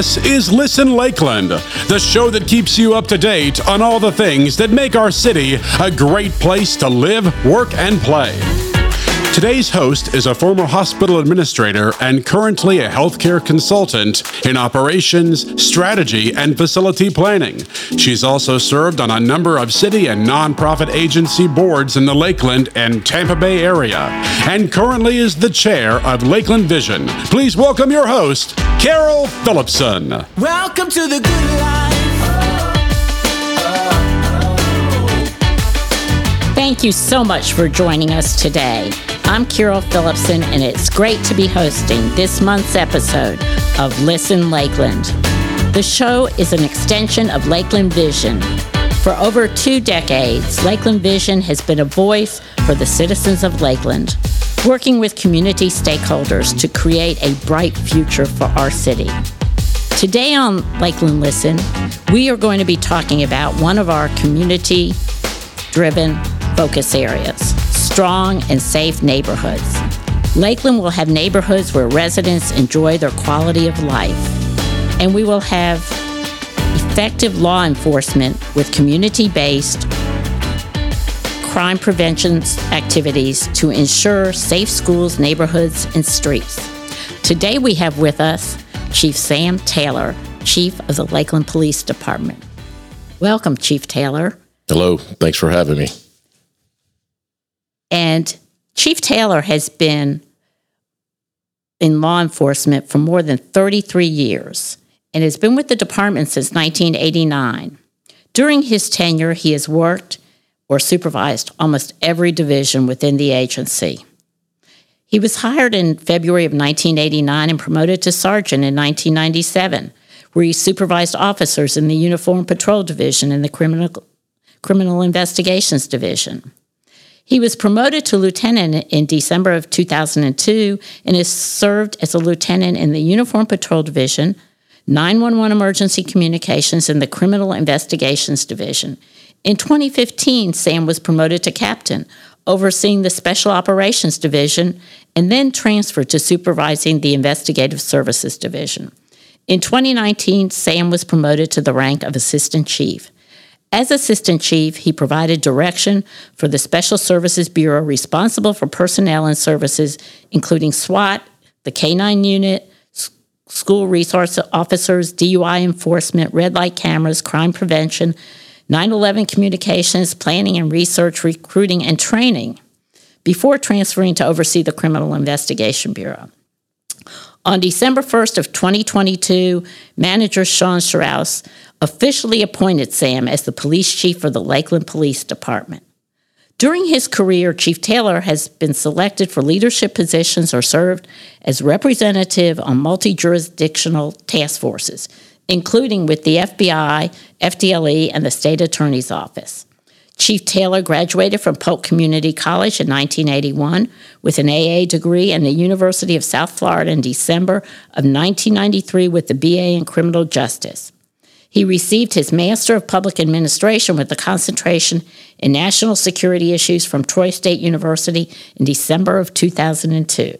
This is Listen Lakeland, the show that keeps you up to date on all the things that make our city a great place to live, work, and play. Today's host is a former hospital administrator and currently a healthcare consultant in operations, strategy, and facility planning. She's also served on a number of city and nonprofit agency boards in the Lakeland and Tampa Bay area, and currently is the chair of Lakeland Vision. Please welcome your host, Carole Philipson. Welcome to the good life. Thank you so much for joining us today. I'm Carole Philipson, and it's great to be hosting this month's episode of Listen Lakeland. The show is an extension of Lakeland Vision. For over two decades, Lakeland Vision has been a voice for the citizens of Lakeland, working with community stakeholders to create a bright future for our city. Today on Lakeland Listen, we are going to be talking about one of our community driven focus areas strong and safe neighborhoods. Lakeland will have neighborhoods where residents enjoy their quality of life, and we will have effective law enforcement with community based crime prevention activities to ensure safe schools, neighborhoods, and streets. Today we have with us Chief Sam Taylor, Chief of the Lakeland Police Department. Welcome, Chief Taylor. Hello, thanks for having me. And Chief Taylor has been in law enforcement for more than 33 years and has been with the department since 1989. During his tenure, he has worked or supervised almost every division within the agency. He was hired in February of 1989 and promoted to sergeant in 1997, where he supervised officers in the Uniform Patrol Division and the Criminal, Criminal Investigations Division. He was promoted to lieutenant in December of 2002 and has served as a lieutenant in the Uniform Patrol Division, 911 Emergency Communications, and the Criminal Investigations Division. In 2015, Sam was promoted to captain, overseeing the Special Operations Division, and then transferred to supervising the Investigative Services Division. In 2019, Sam was promoted to the rank of Assistant Chief. As Assistant Chief, he provided direction for the Special Services Bureau responsible for personnel and services, including SWAT, the K 9 unit, school resource officers, DUI enforcement, red light cameras, crime prevention, 9 11 communications, planning and research, recruiting, and training, before transferring to oversee the Criminal Investigation Bureau. On December 1st of 2022, manager Shawn Sherrouse officially appointed Sam as the police chief for the Lakeland Police Department. During his career, Chief Taylor has been selected for leadership positions or served as representative on multi jurisdictional task forces, including with the FBI, FDLE, and the State Attorney's Office. Chief Taylor graduated from Polk Community College in 1981 with an AA degree and the University of South Florida in December of 1993 with the BA in Criminal Justice. He received his Master of Public Administration with a concentration in national security issues from Troy State University in December of 2002.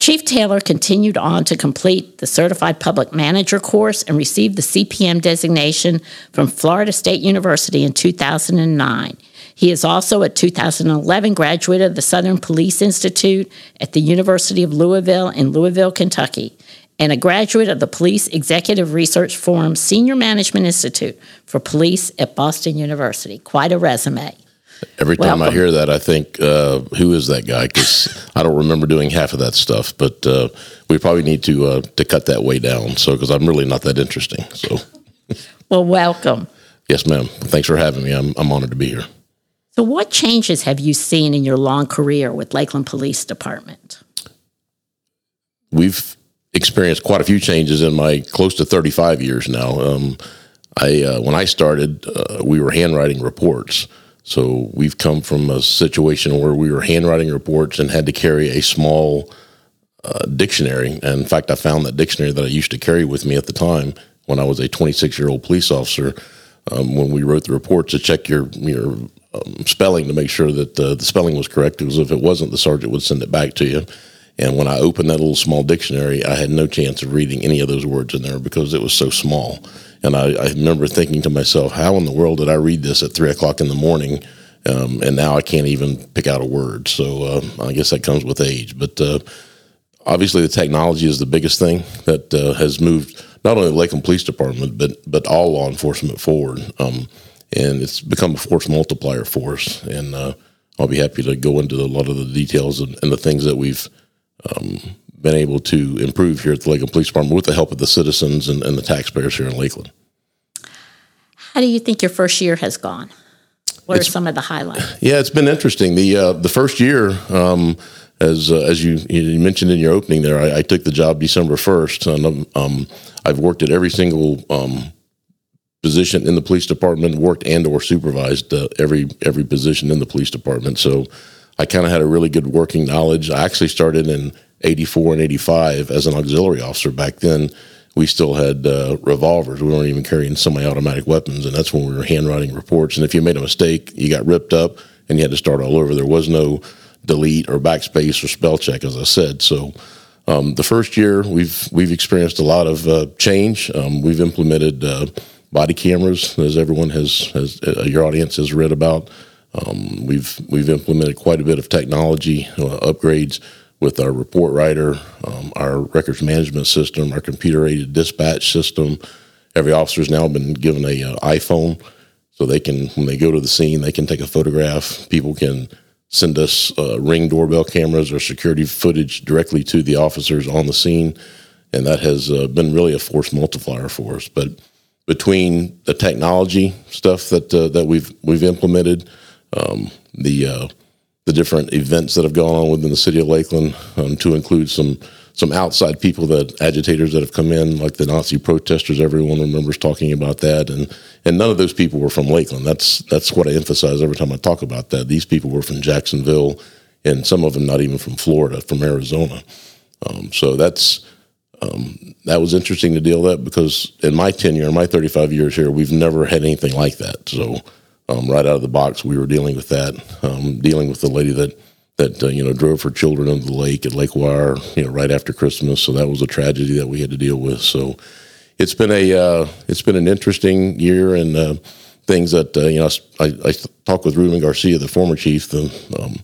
Chief Taylor continued on to complete the Certified Public Manager course and received the CPM designation from Florida State University in 2009. He is also a 2011 graduate of the Southern Police Institute at the University of Louisville in Louisville, Kentucky and a graduate of the Police Executive Research Forum Senior Management Institute for Police at Boston University. Quite a resume. Every time Welcome. I hear that, I think, uh, who is that guy? Because I don't remember doing half of that stuff. But uh, we probably need to uh, to cut that way down. So, because I'm really not that interesting. So, well, welcome. Yes, ma'am. Thanks for having me. I'm I'm honored to be here. So, what changes have you seen in your long career with Lakeland Police Department? We've experienced quite a few changes in my close to 35 years now. Um, I uh, when I started, uh, we were handwriting reports. So we've come from a situation where we were handwriting reports and had to carry a small uh, dictionary. And in fact, I found that dictionary that I used to carry with me at the time when I was a 26 year old police officer. Um, when we wrote the reports to check your your um, spelling to make sure that uh, the spelling was correct, because if it wasn't, the sergeant would send it back to you And when I opened that little small dictionary, I had no chance of reading any of those words in there because it was so small. And I, I remember thinking to myself, how in the world did I read this at three o'clock in the morning? Um, and now I can't even pick out a word. So uh, I guess that comes with age. But uh, obviously, the technology is the biggest thing that uh, has moved not only the Lakeland Police Department, but but all law enforcement forward. Um, and it's become a force multiplier for us. And uh, I'll be happy to go into a lot of the details and, and the things that we've um, been able to improve here at the Lakeland Police Department with the help of the citizens and, and the taxpayers here in Lakeland. How do you think your first year has gone? What it's, are some of the highlights? Yeah, it's been interesting. The uh, the first year, um, as uh, as you, you, mentioned in your opening there, I, I took the job December first, and um, I've worked at every single um, position in the police department, worked and or supervised uh, every every position in the police department. So I kind of had a really good working knowledge. I actually started in '84 and '85 as an auxiliary officer. Back then, we still had uh, revolvers. We weren't even carrying semi-automatic weapons, and that's when we were handwriting reports. And if you made a mistake, you got ripped up, and you had to start all over. There was no delete or backspace or spell check, as I said. So. Um, the first year, we've we've experienced a lot of uh, change. Um, we've implemented uh, body cameras, as everyone has, has uh, your audience has read about. Um, we've we've implemented quite a bit of technology uh, upgrades with our report writer, um, our records management system, our computer aided dispatch system. Every officer's now been given a uh, iPhone, so they can when they go to the scene, they can take a photograph. People can send us uh, ring doorbell cameras or security footage directly to the officers on the scene, and that has uh, been really a force multiplier for us. But between the technology stuff that uh, that we've we've implemented, um, the uh, the different events that have gone on within the city of Lakeland, um, to include some some outside people that agitators that have come in, like the Nazi protesters. Everyone remembers talking about that, and and none of those people were from Lakeland. That's that's what I emphasize every time I talk about that. These people were from Jacksonville, and some of them not even from Florida, from Arizona. Um, so that's um, that was interesting to deal with that because in my tenure, in my 35 years here, we've never had anything like that. So um, right out of the box, we were dealing with that, um, dealing with the lady that that uh, you know drove her children into the lake at Lake Wire, you know, right after Christmas. So that was a tragedy that we had to deal with. So it's been a uh, it's been an interesting year and uh, things that uh, you know I, I talked with Ruben Garcia, the former chief, the, um,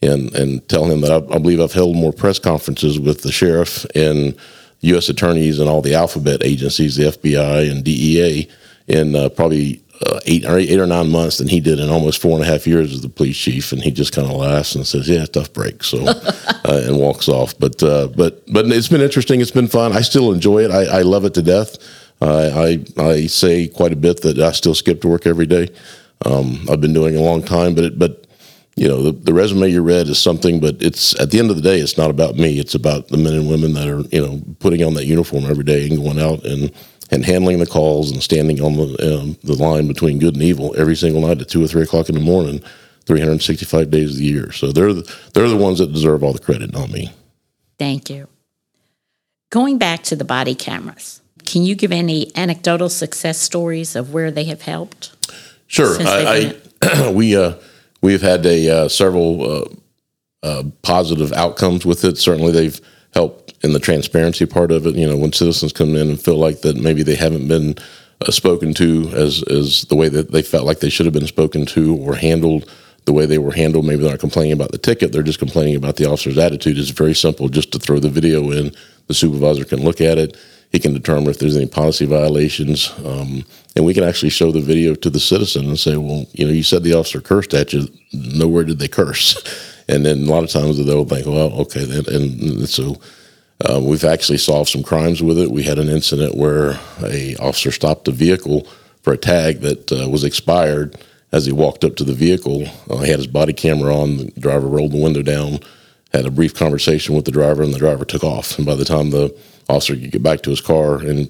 and and tell him that I, I believe I've held more press conferences with the sheriff and U.S. attorneys and all the alphabet agencies, the FBI and DEA, in uh, probably uh, eight or eight or nine months than he did in almost four and a half years as the police chief. And he just kind of laughs and says, "Yeah, tough break," so uh, and walks off. But uh, but but it's been interesting. It's been fun. I still enjoy it. I, I love it to death. I I say quite a bit that I still skip to work every day. Um, I've been doing a long time, but it, but you know, the, the resume you read is something, but it's at the end of the day, it's not about me. It's about the men and women that are, you know, putting on that uniform every day and going out and, and handling the calls and standing on the, um, the line between good and evil every single night at two or three o'clock in the morning, 365 days of the year. So they're the, they're the ones that deserve all the credit, not me. Thank you. Going back to the body cameras, can you give any anecdotal success stories of where they have helped? Sure. I, I we, uh, we've had a uh, several uh, uh, positive outcomes with it. Certainly, they've helped in the transparency part of it. You know, when citizens come in and feel like that maybe they haven't been uh, spoken to as as the way that they felt like they should have been spoken to or handled the way they were handled. Maybe they're not complaining about the ticket; they're just complaining about the officer's attitude. It's very simple. Just to throw the video in, the supervisor can look at it he can determine if there's any policy violations. Um, and we can actually show the video to the citizen and say, well, you know, you said the officer cursed at you. Nowhere did they curse. And then a lot of times they'll think, well, okay. Then, and so uh, we've actually solved some crimes with it. We had an incident where a officer stopped a vehicle for a tag that uh, was expired. As he walked up to the vehicle, uh, he had his body camera on. The driver rolled the window down, had a brief conversation with the driver, and the driver took off. And by the time the officer could get back to his car, and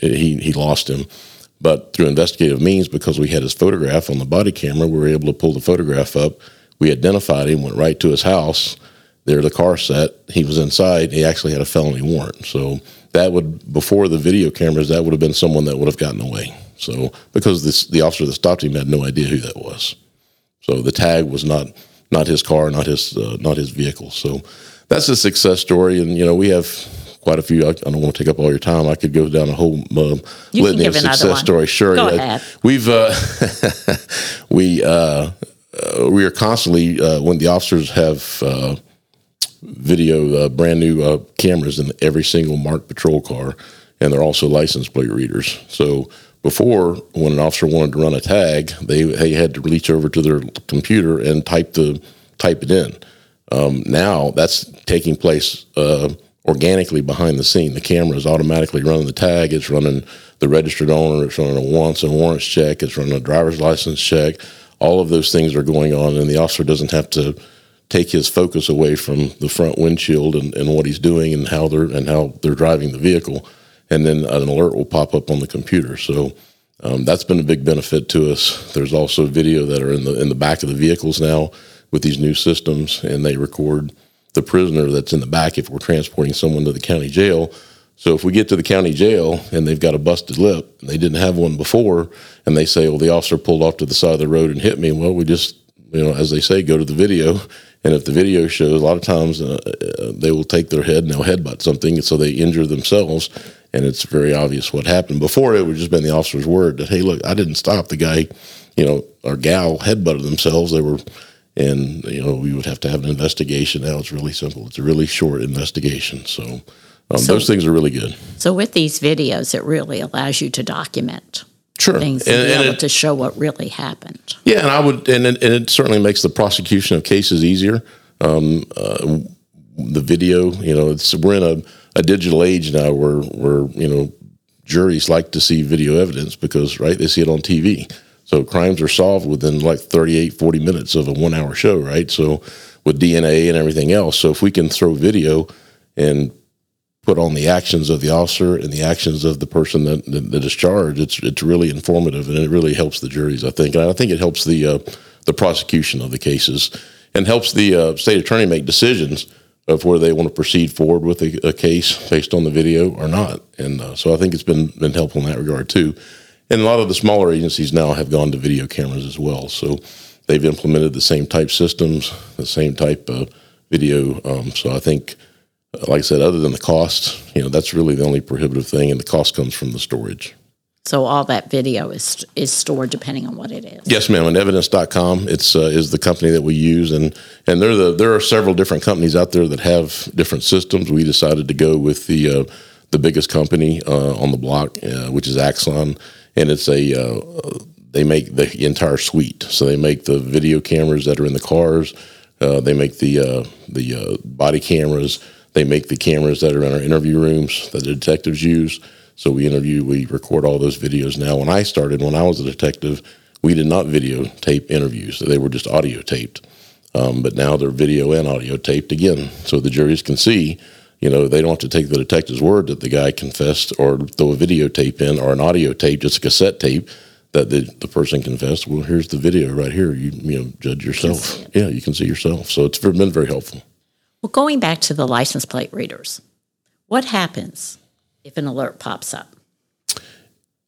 he he lost him. But through investigative means, because we had his photograph on the body camera, we were able to pull the photograph up. We identified him, went right to his house. There, the car set. He was inside. He actually had a felony warrant. So that would, before the video cameras, that would have been someone that would have gotten away. So because this, the officer that stopped him had no idea who that was. So the tag was not not his car, not his uh, not his vehicle. So that's a success story, and you know we have quite a few. I, I don't want to take up all your time. I could go down a whole uh, You can litany give of success stories. Sure, Go yeah. ahead. We've uh, we uh, uh, we are constantly uh, when the officers have. Video uh, brand new uh, cameras in every single marked patrol car, and they're also license plate readers. So before, when an officer wanted to run a tag, they they had to reach over to their computer and type the type it in. Um, now that's taking place uh, organically behind the scene. The camera is automatically running the tag. It's running the registered owner. It's running a wants and warrants check. It's running a driver's license check. All of those things are going on, and the officer doesn't have to take his focus away from the front windshield and, and what he's doing and how they're and how they're driving the vehicle, and then an alert will pop up on the computer. So um, that's been a big benefit to us. There's also video that are in the in the back of the vehicles now with these new systems, and they record the prisoner that's in the back if we're transporting someone to the county jail. So if we get to the county jail and they've got a busted lip and they didn't have one before, and they say, "Well, the officer pulled off to the side of the road and hit me," well, we just you know, as they say, go to the video. And if the video shows, a lot of times uh, uh, they will take their head and they'll headbutt something, and so they injure themselves. And it's very obvious what happened. Before it would just been the officer's word that, hey, look, I didn't stop the guy, you know, or gal headbutted themselves. They were, and you know, we would have to have an investigation. Now it's really simple. It's a really short investigation. So, um, So- those things are really good. So with these videos, it really allows you to document Sure. things and, And- be and able it- to show what really happened. Yeah, and I would, and it, and it certainly makes the prosecution of cases easier. Um, uh, the video, you know, it's we're in a, a digital age now where where you know juries like to see video evidence because right they see it on TV. So crimes are solved within like 38, 40 minutes of a one hour show, right? So with DNA and everything else. So if we can throw video and put on the actions of the officer and the actions of the person that, that, that is charged, it's it's really informative and it really helps the juries. I think, and I think it helps the uh, the prosecution of the cases and helps the uh, state attorney make decisions of whether they want to proceed forward with a, a case based on the video or not. And uh, so I think it's been been helpful in that regard too. And a lot of the smaller agencies now have gone to video cameras as well. So they've implemented the same type systems, the same type of video. Um, so I think like I said, other than the cost, you know, that's really the only prohibitive thing, and the cost comes from the storage. So all that video is is stored depending on what it is. Yes, ma'am. And evidence.com, it's uh, is the company that we use, and and there the there are several different companies out there that have different systems. We decided to go with the uh, the biggest company uh, on the block, uh, which is Axon, and it's a uh, they make the entire suite. So they make the video cameras that are in the cars. Uh, they make the uh, the uh, body cameras. They make the cameras that are in our interview rooms that the detectives use. So we interview, we record all those videos now. When I started, when I was a detective, we did not videotape interviews; they were just audio taped. Um, but now they're video and audio taped again, so the juries can see. You know, they don't have to take the detective's word that the guy confessed, or throw a videotape in, or an audio tape, just a cassette tape that the, the person confessed. Well, here's the video right here. You you know, judge yourself. it. Yeah, you can see yourself. So it's been very helpful. Well, going back to the license plate readers, what happens if an alert pops up?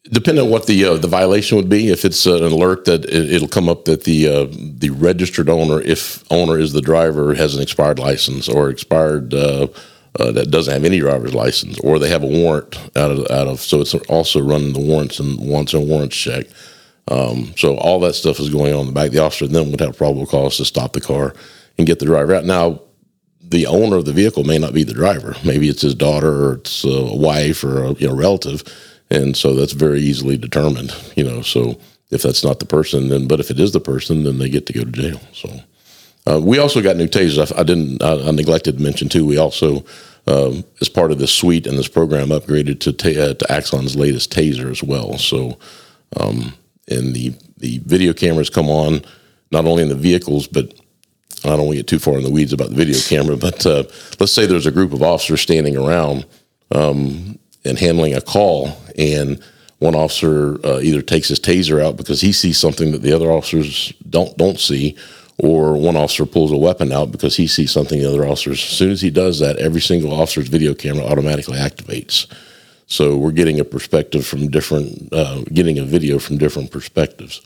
Depending on what the uh, the violation would be, if it's an alert that it, it'll come up that the uh, the registered owner, if owner is the driver, has an expired license or expired uh, uh, that doesn't have any driver's license, or they have a warrant out of out of. So it's also running the warrants and wants and warrants check. Um, so all that stuff is going on in the back. The officer then would have probable cause to stop the car and get the driver out. Now, the owner of the vehicle may not be the driver. Maybe it's his daughter or it's a wife or a you know relative, and so that's very easily determined. You know, so if that's not the person, then but if it is the person, then they get to go to jail. So uh, we also got new tasers. I, I didn't. I, I neglected to mention too. We also, um, as part of this suite and this program, upgraded to ta- uh, to Axon's latest taser as well. So, um, and the the video cameras come on not only in the vehicles but I don't want to get too far in the weeds about the video camera, but uh, let's say there's a group of officers standing around um, and handling a call, and one officer uh, either takes his taser out because he sees something that the other officers don't don't see, or one officer pulls a weapon out because he sees something the other officers. As soon as he does that, every single officer's video camera automatically activates. So we're getting a perspective from different, uh, getting a video from different perspectives.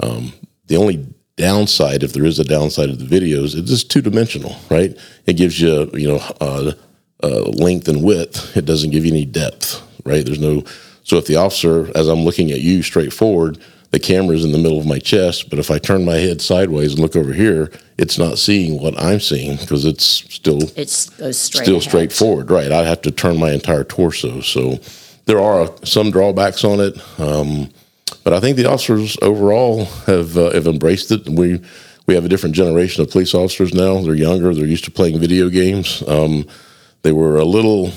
Um, the only downside, if there is a downside of the videos, it's just two dimensional, right? It gives you, you know, uh, uh, length and width. It doesn't give you any depth, right? There's no. So if the officer, as I'm looking at you straight forward, the camera's in the middle of my chest, but if I turn my head sideways and look over here, it's not seeing what I'm seeing because it's still It's straight still straightforward, right? I have to turn my entire torso, so there are some drawbacks on it. Um, but I think the officers overall have uh, have embraced it. We we have a different generation of police officers now. They're younger. They're used to playing video games. Um, they were a little.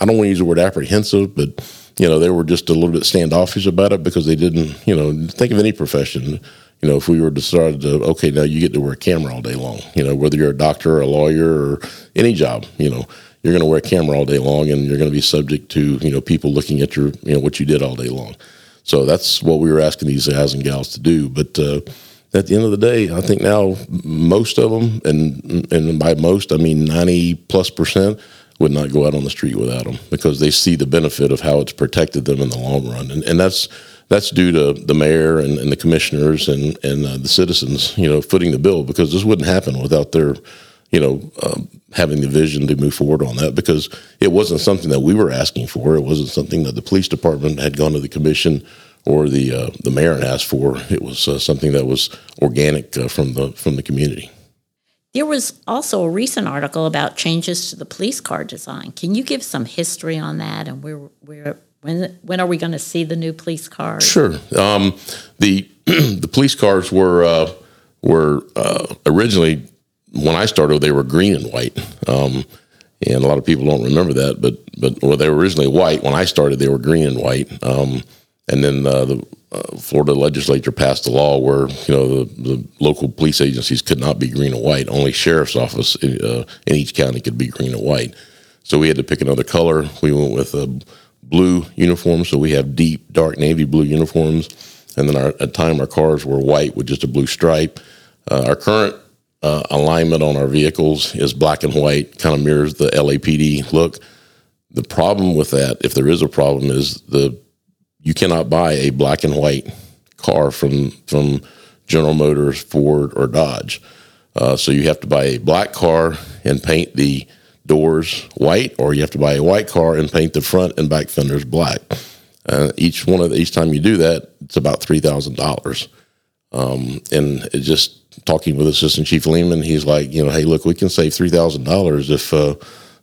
I don't want to use the word apprehensive, but you know they were just a little bit standoffish about it because they didn't. You know, think of any profession. You know, if we were start to okay, now you get to wear a camera all day long. You know, whether you're a doctor or a lawyer or any job. You know, you're going to wear a camera all day long, and you're going to be subject to you know people looking at your you know what you did all day long. So that's what we were asking these guys and gals to do. But uh, at the end of the day, I think now most of them, and and by most I mean ninety plus percent, would not go out on the street without them because they see the benefit of how it's protected them in the long run, and and that's that's due to the mayor and, and the commissioners and and uh, the citizens, you know, footing the bill because this wouldn't happen without their you know, um, having the vision to move forward on that because it wasn't something that we were asking for. It wasn't something that the police department had gone to the commission or the uh, the mayor and asked for. It was uh, something that was organic uh, from the from the community. There was also a recent article about changes to the police car design. Can you give some history on that and where where when when are we going to see the new police cars? Sure. Um, the the police cars were uh, were uh, originally when I started, they were green and white. Um, and a lot of people don't remember that, but but well, they were originally white. When I started, they were green and white. Um, and then uh, the uh, Florida legislature passed a law where you know the, the local police agencies could not be green and white. Only sheriff's office uh, in each county could be green and white. So we had to pick another color. We went with a blue uniform. So we have deep, dark navy blue uniforms. And then our, at time, our cars were white with just a blue stripe. Uh, our current uh, alignment on our vehicles is black and white, kind of mirrors the LAPD look. The problem with that, if there is a problem, is the you cannot buy a black and white car from from General Motors, Ford, or Dodge. Uh, so you have to buy a black car and paint the doors white, or you have to buy a white car and paint the front and back fenders black. Uh, each one of the, each time you do that, it's about three thousand dollars. Um, and just talking with Assistant Chief Lehman, he's like, you know, hey, look, we can save three thousand dollars if uh,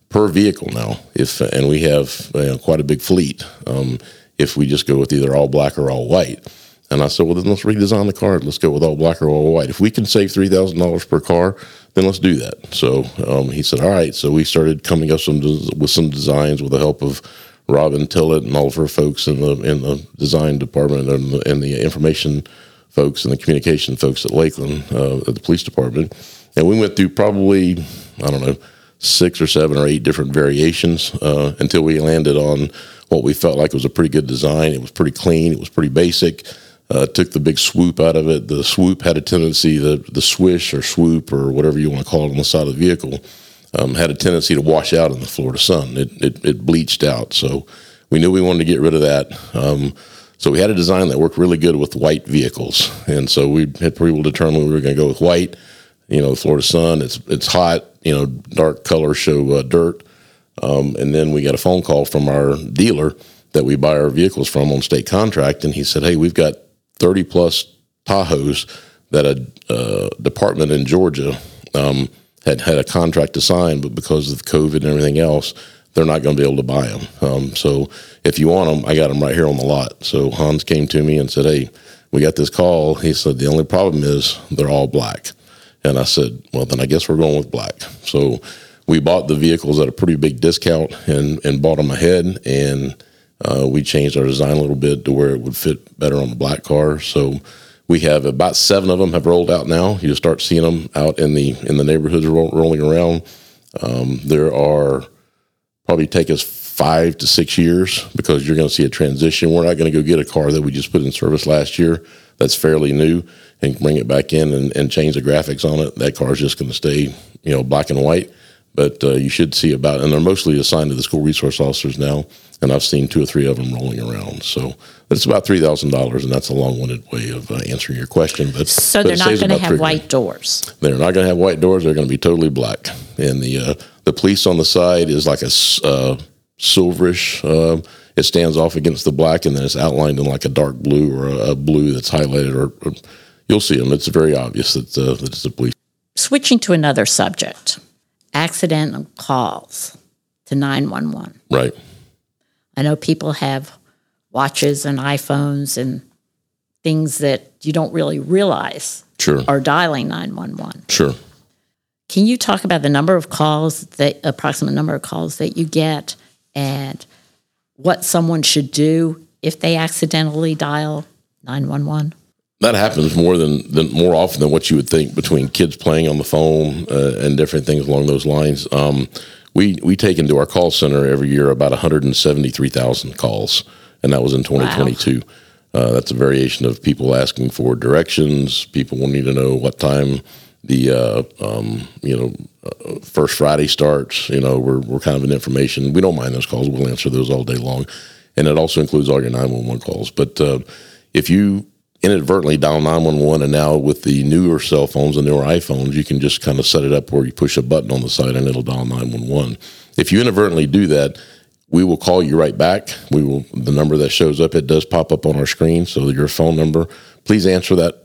per vehicle now, if and we have you know, quite a big fleet. Um, if we just go with either all black or all white. And I said, well, then let's redesign the car. Let's go with all black or all white. If we can save three thousand dollars per car, then let's do that. So um, he said, all right. So we started coming up some with some designs with the help of Robin Tillett and all of her folks in the in the design department and the, and the information folks and the communication folks at Lakeland uh, at the police department. And we went through probably I don't know six or seven or eight different variations uh, until we landed on what we felt like was a pretty good design. It was pretty clean. It was pretty basic. Uh, took the big swoop out of it. The swoop had a tendency, the the swish or swoop or whatever you want to call it on the side of the vehicle, um, had a tendency to wash out in the Florida sun. It, it, it bleached out. So we knew we wanted to get rid of that. Um, so we had a design that worked really good with white vehicles, and so we had people determined we were going to go with white. You know, Florida sun. It's it's hot. You know, dark colors show uh, dirt. Um, and then we got a phone call from our dealer that we buy our vehicles from on state contract, and he said, "Hey, we've got 30 plus Tahoes that a uh, department in Georgia um, had had a contract to sign, but because of COVID and everything else, they're not going to be able to buy them. Um, so if you want them, I got them right here on the lot." So Hans came to me and said, "Hey, we got this call." He said, "The only problem is they're all black," and I said, "Well, then I guess we're going with black." So we bought the vehicles at a pretty big discount and, and bought them ahead. And uh, we changed our design a little bit to where it would fit better on the black car. So we have about seven of them have rolled out now. You start seeing them out in the in the neighborhoods ro- rolling around. Um, there are probably take us five to six years because you're going to see a transition. We're not going to go get a car that we just put in service last year that's fairly new and bring it back in and, and change the graphics on it. That car is just going to stay, you know, black and white but uh, you should see about, and they're mostly assigned to the school resource officers now, and I've seen two or three of them rolling around. So it's about three thousand dollars, and that's a long-winded way of uh, answering your question. But So but they're not going to have white doors. They're not going to have white doors. They're going to be totally black. And the uh, the police on the side is like a uh, silverish. Uh, it stands off against the black, and then it's outlined in like a dark blue or a, a blue that's highlighted. Or, or you'll see them. It's very obvious that, uh, that it's the police. Switching to another subject accidental calls to 911. Right. I know people have watches and iPhones and things that you don't really realize Sure. are dialing 911. Sure. Can you talk about the number of calls the approximate number of calls that you get and what someone should do if they accidentally dial 911? That happens more than, than more often than what you would think between kids playing on the phone uh, and different things along those lines. Um, we we take into our call center every year about 173,000 calls, and that was in 2022. Uh, that's a variation of people asking for directions, people wanting to know what time the uh, um, you know uh, first Friday starts. You know, we're we're kind of an information. We don't mind those calls. We'll answer those all day long, and it also includes all your 911 calls. But uh, if you inadvertently dial 911 and now with the newer cell phones and newer iPhones you can just kind of set it up where you push a button on the side and it'll dial 911 if you inadvertently do that we will call you right back we will the number that shows up it does pop up on our screen so your phone number please answer that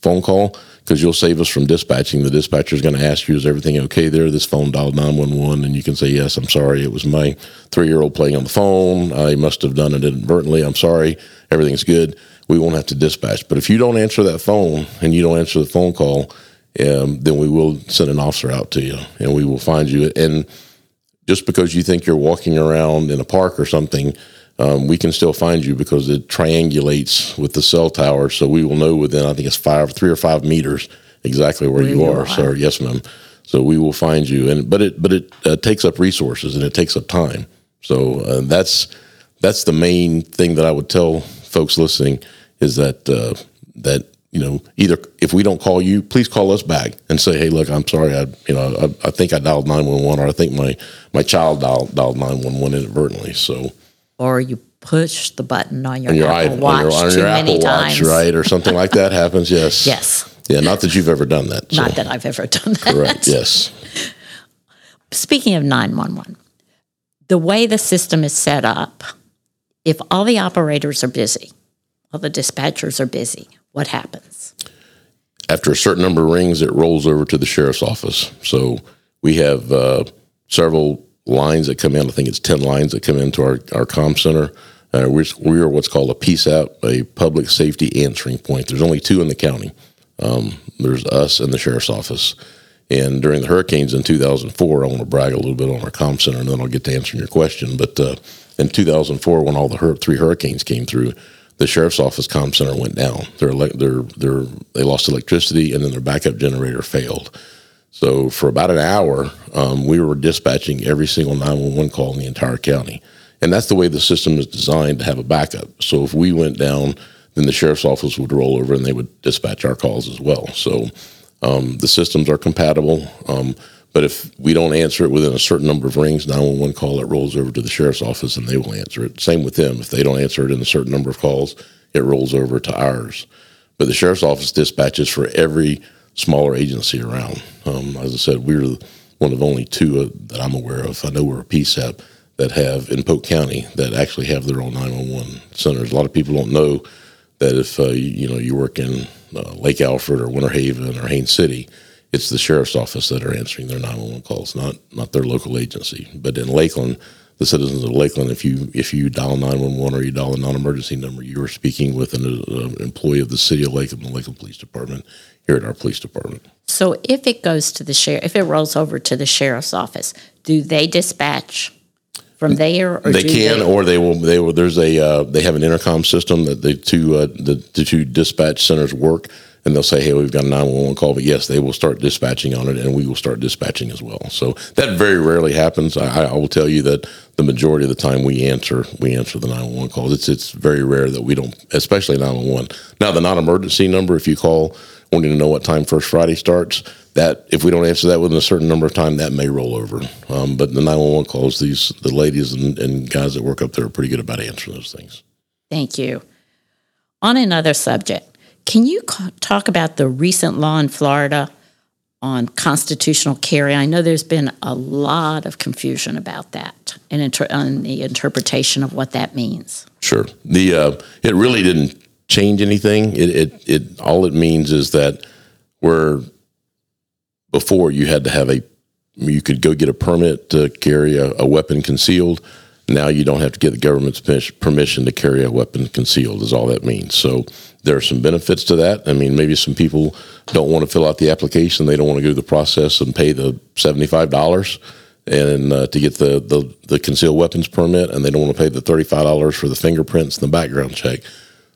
phone call because you'll save us from dispatching. The dispatcher is going to ask you, "Is everything okay there?" This phone dialed nine one one, and you can say, "Yes, I'm sorry. It was my three year old playing on the phone. I must have done it inadvertently. I'm sorry. Everything's good. We won't have to dispatch." But if you don't answer that phone and you don't answer the phone call, um, then we will send an officer out to you, and we will find you. And just because you think you're walking around in a park or something, um, we can still find you because it triangulates with the cell tower. So we will know within, I think it's five, three or five meters exactly where, you, you are. are. So yes, ma'am. So we will find you. And but it but it uh, takes up resources and it takes up time. So uh, that's that's the main thing that I would tell folks listening is that uh, that you know either if we don't call you, please call us back and say, hey, look, I'm sorry, I you know I, I think I dialed nine one one or I think my my child dialed dialed nine one one inadvertently. So Or you push the button on your, on your Apple iPhone, Watch on your, on too your many Apple times. Watch, right, or something like that happens. Yes, Yes. yeah. Not that you've ever done that. So. Not that I've ever done that. Correct. Yes. Speaking of 911, the way the system is set up, if all the operators are busy, all the dispatchers are busy, what happens? after a certain number of rings, it rolls over to the sheriff's office. So we have uh, several lines that come in. I think it's 10 lines that come into our, our comm center. Uh, we're, we are what's called a PSAP, a public safety answering point. There's only two in the county. Um, there's us and the sheriff's office. And during the hurricanes in 2004, I want to brag a little bit on our comm center, and then I'll get to answering your question. But uh, in 2004, when all the hur- three hurricanes came through, the sheriff's office comm center went down. Their, elec- their, their, they lost electricity, and then their backup generator failed. So for about an hour, um, we were dispatching every single 911 call in the entire county. And that's the way the system is designed to have a backup. So if we went down, then the sheriff's office would roll over and they would dispatch our calls as well. So um, the systems are compatible. Um, but if we don't answer it within a certain number of rings, 911 call, it rolls over to the sheriff's office and they will answer it. Same with them. If they don't answer it in a certain number of calls, it rolls over to ours. But the sheriff's office dispatches for every smaller agency around. Um, as I said, we're one of only two uh, that I'm aware of. I know we're a PSAP that have in Polk County that actually have their own 911 centers. A lot of people don't know that if uh, you, you know you work in uh, Lake Alfred or Winter Haven or Haines City, it's the sheriff's office that are answering their 911 calls, not not their local agency. But in Lakeland, the citizens of Lakeland, if you if you dial 911 or you dial a non-emergency number, you are speaking with an uh, employee of the city of Lakeland, the Lakeland Police Department, here at our police department. So if it goes to the sheriff, if it rolls over to the sheriff's office, do they dispatch from there? Or They can, or they will. They will. There's a. Uh, they have an intercom system that the two uh, the, the two dispatch centers work, and they'll say, "Hey, we've got a 911 call." But yes, they will start dispatching on it, and we will start dispatching as well. So that very rarely happens. I, I will tell you that the majority of the time we answer we answer the 911 calls. It's it's very rare that we don't, especially 911. Now the non-emergency number, if you call, wanting to know what time First Friday starts. That if we don't answer that within a certain number of time, that may roll over. Um, but the 911 calls, these the ladies and, and guys that work up there are pretty good about answering those things. Thank you. On another subject, can you talk about the recent law in Florida on constitutional carry? I know there's been a lot of confusion about that and inter- on the interpretation of what that means. Sure. The uh, it really didn't change anything. It, it it all it means is that where before you had to have a you could go get a permit to carry a, a weapon concealed. Now you don't have to get the government's permission to carry a weapon concealed. Is all that means. So there are some benefits to that. I mean, maybe some people don't want to fill out the application. They don't want to go through the process and pay the seventy five dollars and uh, to get the, the the concealed weapons permit, and they don't want to pay the thirty five dollars for the fingerprints and the background check.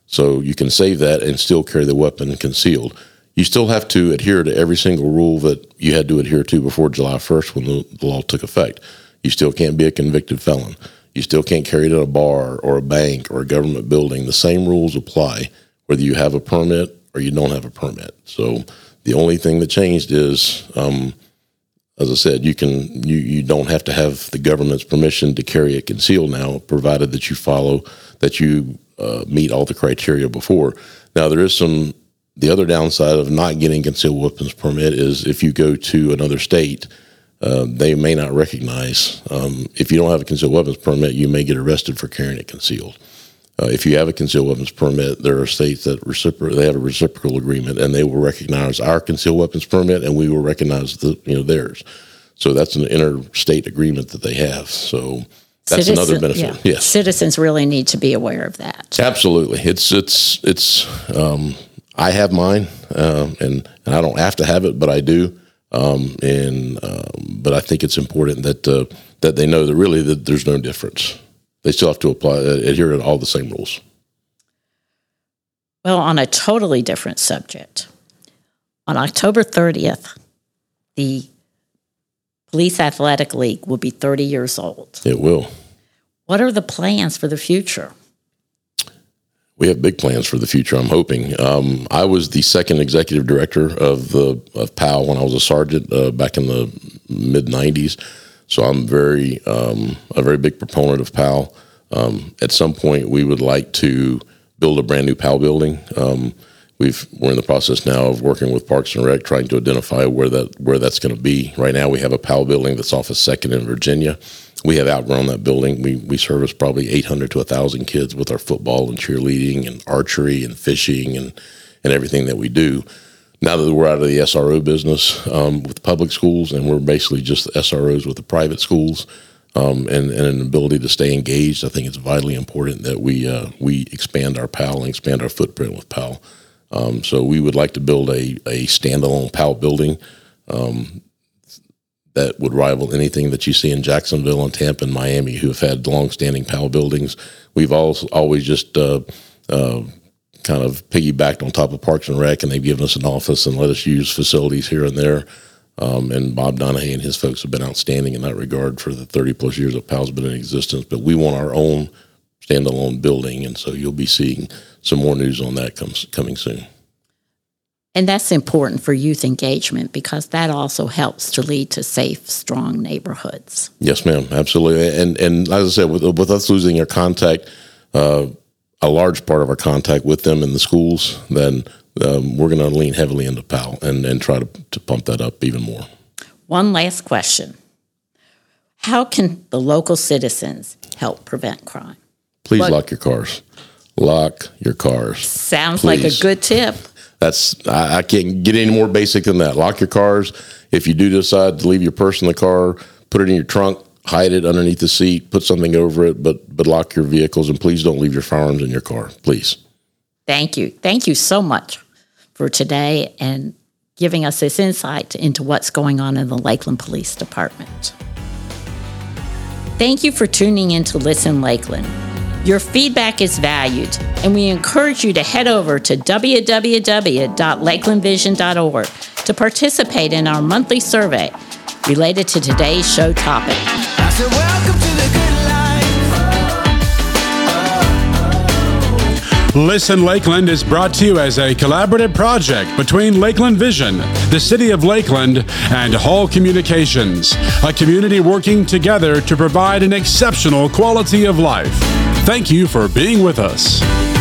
So you can save that and still carry the weapon concealed. You still have to adhere to every single rule that you had to adhere to before July 1st when the, the law took effect. You still can't be a convicted felon. You still can't carry it at a bar or a bank or a government building. The same rules apply whether you have a permit or you don't have a permit. So the only thing that changed is, um, as I said, you can you you don't have to have the government's permission to carry it concealed now, provided that you follow that you uh, meet all the criteria before. Now there is some. The other downside of not getting concealed weapons permit is if you go to another state, uh, they may not recognize. Um, if you don't have a concealed weapons permit, you may get arrested for carrying it concealed. Uh, if you have a concealed weapons permit, there are states that recipro- they have a reciprocal agreement, and they will recognize our concealed weapons permit, and we will recognize the you know theirs. So that's an interstate agreement that they have. So that's Citizen- another benefit. yeah. Yes, Citizens really need to be aware of that. absolutely. It's it's it's. Um, I have mine, um, and, and I don't have to have it, but I do. Um, and um, but I think it's important that uh, that they know that really that there's no difference. They still have to apply uh, adhere to all the same rules. Well, on a totally different subject, on October 30th, the Police Athletic League will be 30 years old. It will. What are the plans for the future? We have big plans for the future. I'm hoping. Um, I was the second executive director of the of PAL when I was a sergeant uh, back in the mid '90s. So I'm very um, a very big proponent of PAL. Um, at some point, we would like to build a brand new PAL building. Um, we've we're in the process now of working with Parks and Rec, trying to identify where that where that's going to be. Right now, we have a PAL building that's off of Second in Virginia. We have outgrown that building. We we service probably 800 to 1,000 kids with our football and cheerleading and archery and fishing and and everything that we do. Now that we're out of the SRO business um, with public schools and we're basically just SROs with the private schools, um, and, and an ability to stay engaged. I think it's vitally important that we uh, we expand our PAL and expand our footprint with PAL. Um, so we would like to build a, a standalone PAL building um, that would rival anything that you see in Jacksonville and Tampa and Miami, who have had longstanding PAL buildings. We've also always just uh, uh, kind of piggybacked on top of Parks and Rec, and they've given us an office and let us use facilities here and there. Um, and Bob Donahay and his folks have been outstanding in that regard for the 30 plus years that PAL's been in existence. But we want our own standalone building, and so you'll be seeing some more news on that comes coming soon. And that's important for youth engagement because that also helps to lead to safe, strong neighborhoods. Yes, ma'am, absolutely. And and as I said, with, with us losing our contact, uh, a large part of our contact with them in the schools, then um, we're going to lean heavily into PAL and, and try to, to pump that up even more. One last question How can the local citizens help prevent crime? Please Look- lock your cars. Lock your cars. Sounds like a good tip. That's I, I can't get any more basic than that. Lock your cars. If you do decide to leave your purse in the car, put it in your trunk, hide it underneath the seat, put something over it, but but lock your vehicles and please don't leave your firearms in your car. Please. Thank you. Thank you so much for today and giving us this insight into what's going on in the Lakeland Police Department. Thank you for tuning in to Listen Lakeland. Your feedback is valued, and we encourage you to head over to www.lakelandvision.org to participate in our monthly survey related to today's show topic. I to the good life. Listen Lakeland is brought to you as a collaborative project between Lakeland Vision, the City of Lakeland, and Hall Communications, a community working together to provide an exceptional quality of life. Thank you for being with us.